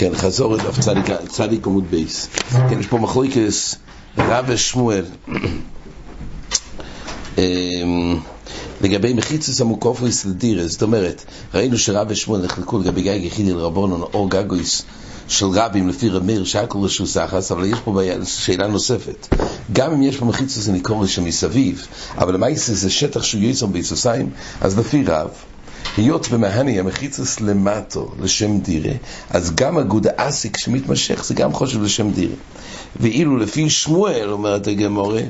כן, חזור את צדיק, צדיק עמוד בייס. כן, יש פה מחלוקס רב ושמואל. אמ, לגבי מחיצוס המוקופויס לדירה, זאת אומרת, ראינו שרב ושמואל נחלקו לגבי גג יחידי לרבונון או גגויס של רבים לפי רמיר שהכל רשו סחס, אבל יש פה שאלה נוספת. גם אם יש פה מחיצוס אני קורא שמסביב, אבל למעשה זה שטח שהוא יסום ביסוסיים, אז לפי רב, היות במהני המחיצוס למטו לשם דירה, אז גם הגוד אסיק שמתמשך זה גם חושב לשם דירה. ואילו לפי שמואל, אומרת הגמורה,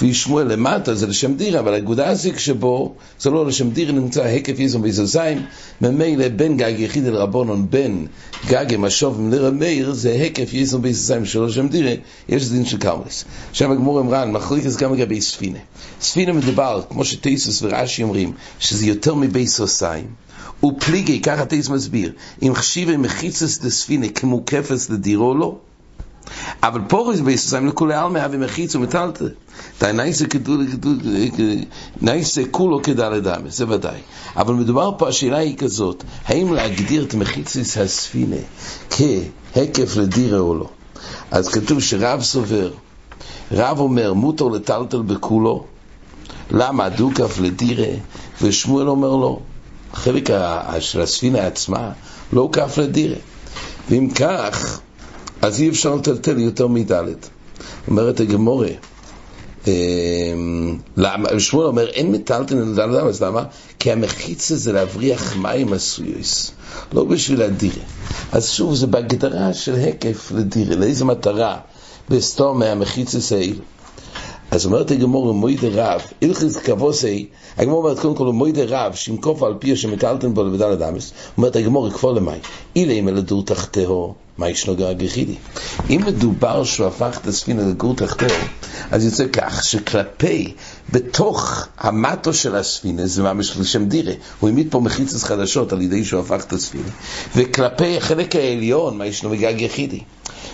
לפי שמואל למטה זה לשם דירה, אבל הגודה אסיק שבו זה לא לשם דירה, נמצא היקף יזום ביסוסיים, ממילא בין גג יחיד אל רבונון, בין גג משוב לרמיר, זה היקף יזום ביסוסיים של לשם דירה, יש דין של קרמס. עכשיו הגמור אמרן, מחליק גם לגבי ספינה. ספינה מדובר, כמו שטייסוס ורש"י אומרים, שזה יותר מביסוסיים. ופליגי, ככה טייס מסביר, אם חשיבי מחיצס לספינה כמוקפס לדירו לו, אבל פוריס ביסוסיים לכולי עלמא אבי מחיץ ומטלטה. די נייסה נייסה כולו כדלת אמס, זה ודאי. אבל מדובר פה, השאלה היא כזאת, האם להגדיר את מחיצס הספינה כהקף לדירה או לא? אז כתוב שרב סובר, רב אומר, מותר לטלטל בכולו, למה דוכף לדירה, ושמואל אומר לו, החלק של הספינה עצמה לא כף לדירה. ואם כך, אז אי אפשר לטלטל יותר מדלת. אומרת הגמורה, שמואל אומר, אין מטלטל לדלת אז למה? כי המחיצה זה להבריח מים עשויוס, לא בשביל הדירה. אז שוב, זה בהגדרה של הקף לדירה, לאיזה מטרה? בסתום מהמחיצה האלה. אז אומרת הגמור מוידה רב, הלכיס כבוסי, הגמור אומרת קודם כל מוידה רב, שימקוף על פיה שמטלטן בו לבדל אדמס, אומרת הגמור כפול למי, אילה אם אלדור תחתהו, מה ישנו גג יחידי? אם מדובר שהוא הפך את הספינה לגור תחתהו, אז יוצא כך שכלפי, בתוך המטו של הספינה, זה ממש לשם דירה, הוא העמיד פה מחיצות חדשות על ידי שהוא הפך את הספינה, וכלפי החלק העליון, מה ישנו בגג יחידי?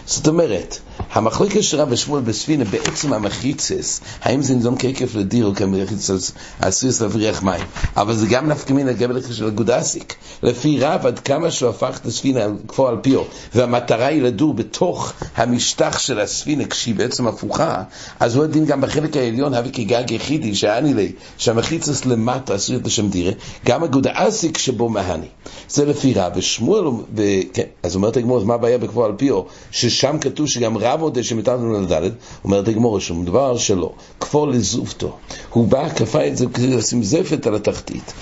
זאת אומרת, המחלוקת של רב ושמואל בספינה בעצם המחיצס, האם זה נידון כעקף לדיר או כמחיצס עשויס להבריח מים, אבל זה גם נפקא מן הגבל של הגודסיק. לפי רב, עד כמה שהוא הפך את הספינה כפו על פיו, והמטרה היא לדור בתוך המשטח של הספינה כשהיא בעצם הפוכה, אז הוא הדין גם בחלק העליון, הווה כגג יחידי, שאני לי, שהמחיצס למטה עשוי השם דירה, גם הגודסיק שבו מהני. זה לפי רב, ושמואל, וכן, אז אומרת הגמור, מה הבעיה בכפו על פיו? ששם כתוב שגם רב מודה שמתנו לדלת, אומרת הגמור, שום דבר שלא, כפור לזופתו. הוא בא, כפה את זה כדי לשים זפת על התחתית.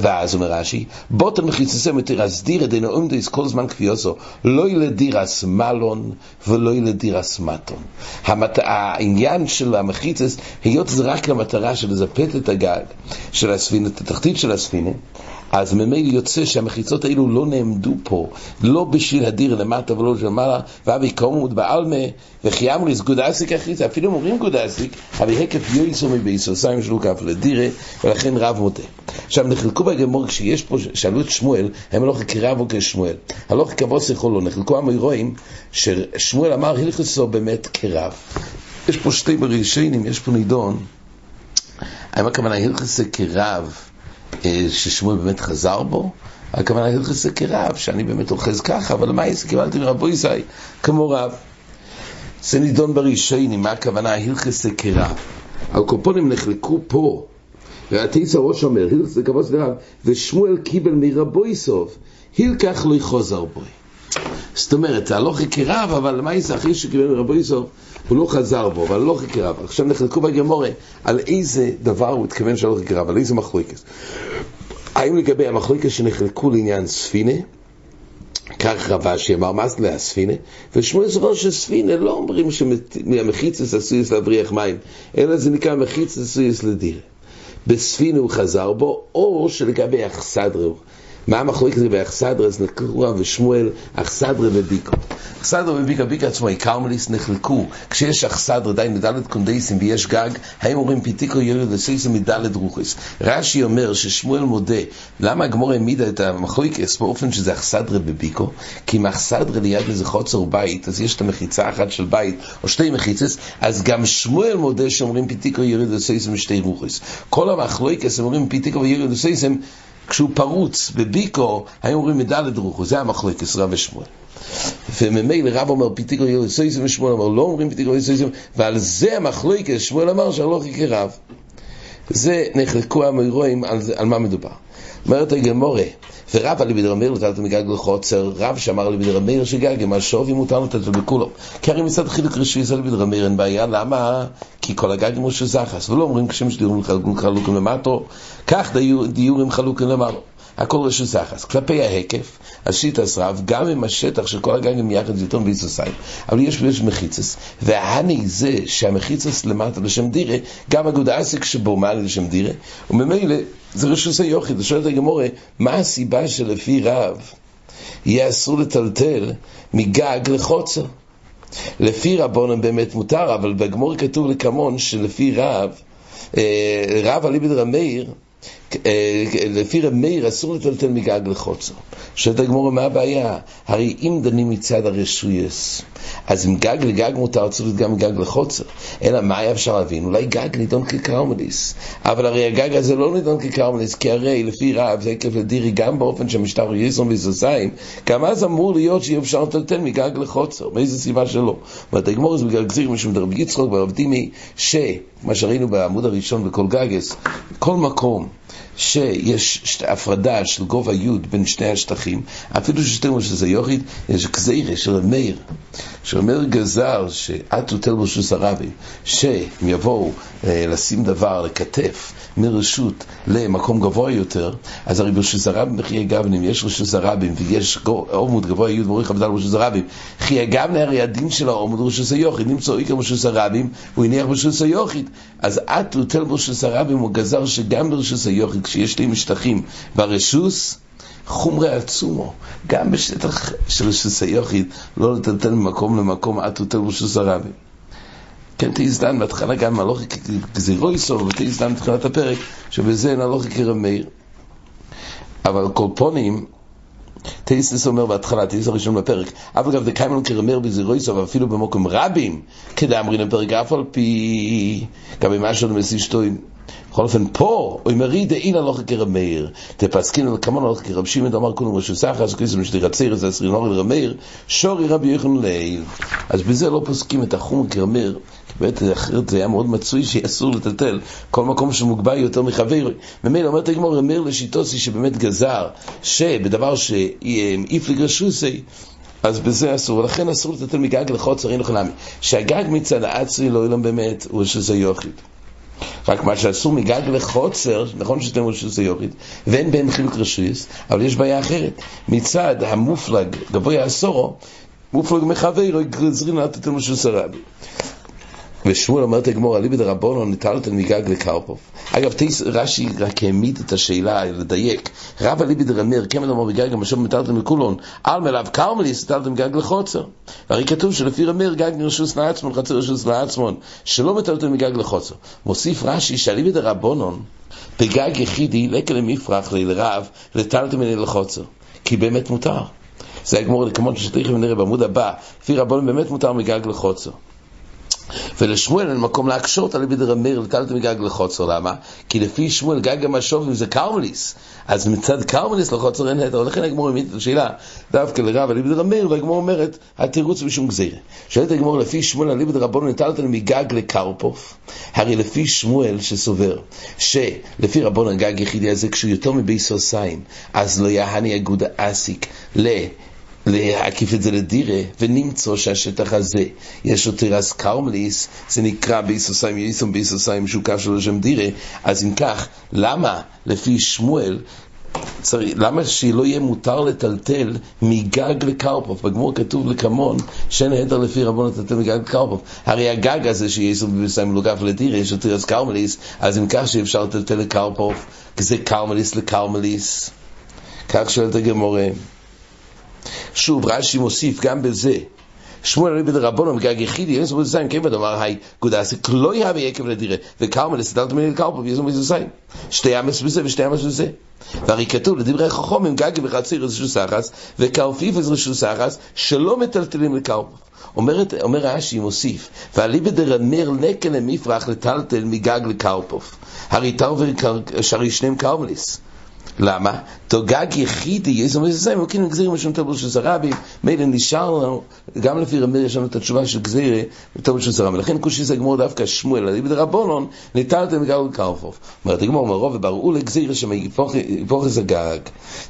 ואז אומר רש"י, בוטן מחיצסם מתירס דינו עומדס כל זמן כפיוסו, לא ילדירס מלון ולא ילדירס מטון. העניין של המחיצס, היות זה רק למטרה של לזפת את הגג של הספינה, את התחתית של הספינה, אז ממילא יוצא שהמחיצות האלו לא נעמדו פה, לא בשביל הדיר למטה ולא בשביל מעלה, ואבי קומות בעלמה, וכי אמריס גודסיק אחיצה, אפילו אם אומרים גודסיק, אבל הקף יויסו מביסוסיים שלו כף לדירה, ולכן רב מוטה. עכשיו נחלקו בגמור, כשיש פה, שאלו את שמואל, הם לא כרב או כשמואל. הלוך כבוסך או לא, נחלקו המוירואים, ששמואל אמר הלכסו באמת כרב. יש פה שתי בראשונים, יש פה נידון, האם הכוונה הלכסו כרב, אה, ששמואל באמת חזר בו, הכוונה הלכס זה כרב, שאני באמת אוחז ככה, אבל מה זה קיבלתי מרבו ישי כמו רב. זה נידון בראשונים, מה הכוונה הלכס זה כרב. הקופונים נחלקו פה, והתיס הראש אומר, הלכס זה כבוס לרב, ושמואל קיבל מרבו יסוף, הלקח לא יחוזר בו. זאת אומרת, זה הלוך כרב, אבל מה יצא אחרי שקיבל מרבו יסוף, הוא לא חזר בו, אבל לא כרב. עכשיו נחלקו בגמורה על איזה דבר הוא התכוון שלא כרב, על איזה מחלוקת. האם לגבי המחלוקת שנחלקו לעניין ספינה, כך רבשי אמר, מה זה הספינה? ושמואל זרוע של ספינה לא אומרים שמהמחיצס עשויס להבריח מים, אלא זה נקרא מחיצס עשויס לדירה. בספינה הוא חזר בו, או שלגבי אכסדרה מה המחלוקת לגבי אכסדרה? אז נקראו רב ושמואל אכסדרה וביקו. אכסדרה וביקו, ביקו עצמו, עיקרמליס נחלקו. כשיש אכסדרה, די מדלת קונדייסים ויש גג, האם אומרים פיתיקו יורד לסייסם מדלת רוחס? רש"י אומר ששמואל מודה, למה הגמור העמידה את המחלוקת באופן שזה אכסדרה בביקו? כי אם אכסדרה ליד איזה חוצר בית, אז יש את המחיצה אחת של בית, או שתי מחיצס, אז גם שמואל מודה שאומרים פיתיקו יורד לסייסם משתי רוחס. כל המחלוקת אומרים פיתיקו יורד לסייסם כשהוא פרוץ בביקו, היו אומרים מדלת רוחו, זה המחלוקס רב ושמואל. וממילא רב אומר פיתיקו יוסויזם ושמואל אמר לא אומרים פיתיקו יוסויזם ועל זה המחלוקס שמואל אמר שהלוכי כרב זה נחלקו המאירואים על, על מה מדובר אומרת הגמורה ורב עלי בדר המאיר נתת מגג לחוצר, רב שאמר לי בדר המאיר שגג, מה שווי מותר לתת לכולו. כי הרי מצד חילוק רשוי זה לבדר המאיר אין בעיה, למה? כי כל הגג הוא שזחס, ולא אומרים כשם שדיורים חלוקים למטו, כך דיורים חלוקים למעלה. הכל רשות סחס. כלפי ההיקף, השיטס רב, גם אם השטח של כל הגגים יחד זיתון ויסוסיים, אבל יש ויש מחיצס, והני זה שהמחיצס למטה לשם דירה, גם אגודה עסק שבו מעלה לשם דירה, וממילא זה רשות היוחיד. שואלת הגמורה, מה הסיבה שלפי רב יהיה אסור לטלטל מגג לחוצר? לפי רבונם באמת מותר, אבל בגמור כתוב לקמון שלפי רב, אה, רב אליבד רמאיר, לפי רב מאיר אסור לטלטל מגג לחוצר. שואלת הגמורה, מה הבעיה? הרי אם דנים מצד הרשויס, אז אם גג לגג מותר, צריך להיות גם גג לחוצר. אלא מה היה אפשר להבין? אולי גג נידון כקרמליס. אבל הרי הגג הזה לא נידון כקרמליס, כי הרי לפי רב זה עקב לדירי גם באופן שהמשטר יזרום ויזוזיים, גם אז אמור להיות שיהיה אפשר לטלטל מגג לחוצר. מאיזה סיבה שלא? אומרת הגמורה זה בגלל גזיר משום דרב יצחוק ורב דימי, שמה שראינו בעמוד הראשון בכל גגס, כל מקום שיש הפרדה של גובה י' בין שני השטחים, אפילו ששתינו שזה יוחיד, יש גזירה של מאיר, שאומר גזר שעטו תלבו שוס הרבים, שאם יבואו אה, לשים דבר, לכתף, מרשות למקום גבוה יותר, אז הרי ברשוס הרבים בחיי גבנים, יש רשוס הרבים ויש עומוד גבוה י' בורך עבדה ברשוס הרבים, חיי גבנה הרי הדין של העומוד רשוס היוחיד, נמצא איקר ברשוס הרבים, הוא הניח ברשוס היוחיד, אז עטו תלבו שוס הרבים הוא גזר שגם ברשוס היוחיד, כשיש לי משטחים ברשוס, חומרי עצומו, גם בשטח של רשוס היוחיד, לא לטלטל ממקום למקום עד תוטל רשוס הרבים. כן, תהיזדן, בהתחלה גם הלוכי כגזירו יסור, ותהיזדן בתחילת הפרק, שבזה אין הלוכי כרמאיר. אבל קולפונים, טייסס אומר בהתחלה, טייסס הראשון בפרק, אף אגב דקיימן כרמר בזירויסו, ואפילו במוקם רבים, כדאמרין בפרק אף על פי, גם אם משהו למסישטוין. בכל אופן, פה, הוא מרי דאין הלוך כרמאיר, תפסקין על כמון הלוך כרב שמעון, אמר כולו רשו סחר, שכיסם משליך הציר, זה עשרים אורי רמאיר, שורי רבי יחון ליל. אז בזה לא פוסקים את החום כרמאיר, כי באמת אחרת זה היה מאוד מצוי שאסור לטלטל כל מקום שמוגבל יותר מחבר. ממילא אומרת הגמור רמאיר לשיטוסי שבאמת גזר, שבדבר שאיף לגרשוסי, אז בזה אסור, ולכן אסור לטלטל מגג לחוצר, אין לך נמי. שהגג מצד העצרי לא ילם באמת, הוא שזה יוחיד. רק מה שעשו מגג לחוצר, נכון שאתם אומרים שזה יוריד, ואין בהם חילוק רשויס, אבל יש בעיה אחרת. מצד המופלג, גבוה עשורו, מופלג מחבר, גזרין לתתנו של סרבי. ושמואל אומרת לגמור, אליבא דרבונו נטלתן מגג לקרפוף. אגב, רש"י רק העמיד את השאלה, לדייק. רב אליבא דרמר, כמן אמר מגג המשוב מטלתן מכולון, על מלאב קרמליס נטלתן מגג לחוצר. הרי כתוב שלפי רמר גג נרשוס לעצמון, חצר רשוס לעצמון, שלא מטלתן מגג לחוצר. מוסיף רש"י שאליבא דרבונון, בגג יחידי, לקל למפרח לרב, לטלתן מני לחוצר. כי באמת מותר. זה הגמור, כמו שתכף נראה בעמוד הבא, לפי רבונון באמת מותר מגג לחוצר. ולשמואל אין מקום להקשות על ידי רמיר לטלת מגג לחוצר, למה? כי לפי שמואל גג המשובים זה קרמליס, אז מצד קרמליס לחוצר אין היתר, ולכן הגמור העמיד את השאלה דווקא לרב על ידי רמיר, והגמור אומרת, התירוץ משום גזירה. שואלת הגמור לפי שמואל על ידי רבון נטלת מגג לקרפוף, הרי לפי שמואל שסובר, שלפי רבון הגג יחידי הזה כשהוא יותר מביסוסיים, אז לא יהני אגודה אסיק ל... להקיף את זה לדירה, ונמצוא שהשטח הזה יש לו תירס קרמליס, זה נקרא ביסוסיים יסום ביסוסיים שהוא קו שלו לשם דירה, אז אם כך, למה לפי שמואל צריך, למה שלא יהיה מותר לטלטל מגג לקרפוף? בגמור כתוב לקמון שאין היתר לפי רבון לטלטל מגג לקרפוף. הרי הגג הזה שיש בביסיים לוגף לדירה, יש לו תירס קרמליס, אז אם כך שאפשר לטלטל לקרפוף, כי זה קרמליס לקרמליס. כך שואלת הגמורה. שוב, רש"י מוסיף גם בזה. שמואל רבי דרבנו מגג יחידי, אין סבור זין, כן בדבר היי גודסי, לא יהווה יקב לדירה, וכרמה לסדלת מיני לקרפו, ויזו מזוזיים. שתי אמס בזה ושתי אמס בזה. והרי כתוב לדברי חכמים גגי וחצי רשו סחס, וכרפיף רשו סחס, שלא מטלטלים לקרפו. אומרת, אומר רש"י מוסיף, ואליבא דרנר נקל למפרח לטלטל מגג לקרפוף. הרי תר ושרי שניהם קרמליס. למה? תוגג יחידי, יש לנו זה, וכאילו גזירה משום טבל של זרבים, מילא נשאר לנו, גם לפי רמיר יש לנו את התשובה של גזירה, טבל של זרבים. לכן קושי זה גמור דווקא שמואל, על ידי רבונון, נטלתם גל וקרפוף. אומרת הגמור מרוב ובראו לגזירה שיפוך את הגג.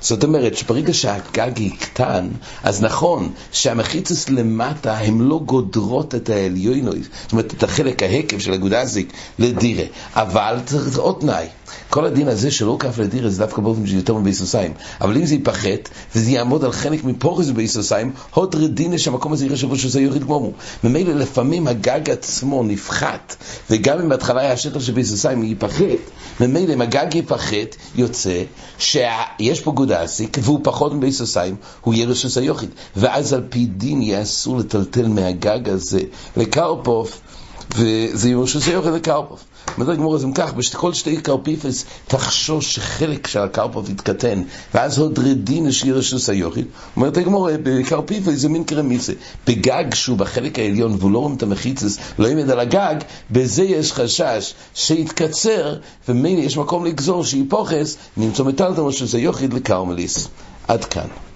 זאת אומרת שברגע שהגג יקטן, אז נכון שהמחיצס למטה הם לא גודרות את העליונוי, זאת אומרת את החלק ההקב של הגודזיק לדירה, אבל צריך עוד תנאי. כל הדין הזה שלא כף לדירה זה דווקא באופן שיותר מביסוסיים. אבל אם זה ייפחת, וזה יעמוד על חלק מפורס בביסוסיים, הוד רדינה שהמקום הזה יחשבו שזה יוריד גמומו. ממילא לפעמים הגג עצמו נפחת, וגם אם בהתחלה היה השטח ביסוסיים ייפחת, ממילא אם הגג ייפחת, יוצא שיש פה גודסיק, והוא פחות מביסוסיים, הוא יהיה רשוס היוחיד. ואז על פי דין יהיה אסור לטלטל מהגג הזה לקרפוף, וזה רשוס היוחיד לקרפוף. מדרג גמור אז אם כך, בכל שתי קרפיפס תחשוש שחלק של הקרפוף יתקטן, ואז עוד רדין השאיר רשוס היוחיד. אומרת הגמור, בקרפיפס זה מין קרמיסה. בגג שהוא בחלק העליון והוא לא רואה את המחיצס, לא ימד על הגג, בזה יש חשש שיתקצר, ומילא יש מקום לגזור שיפוחס, נמצא מטלטל רשוס היוחיד לקרמליס. עד כאן.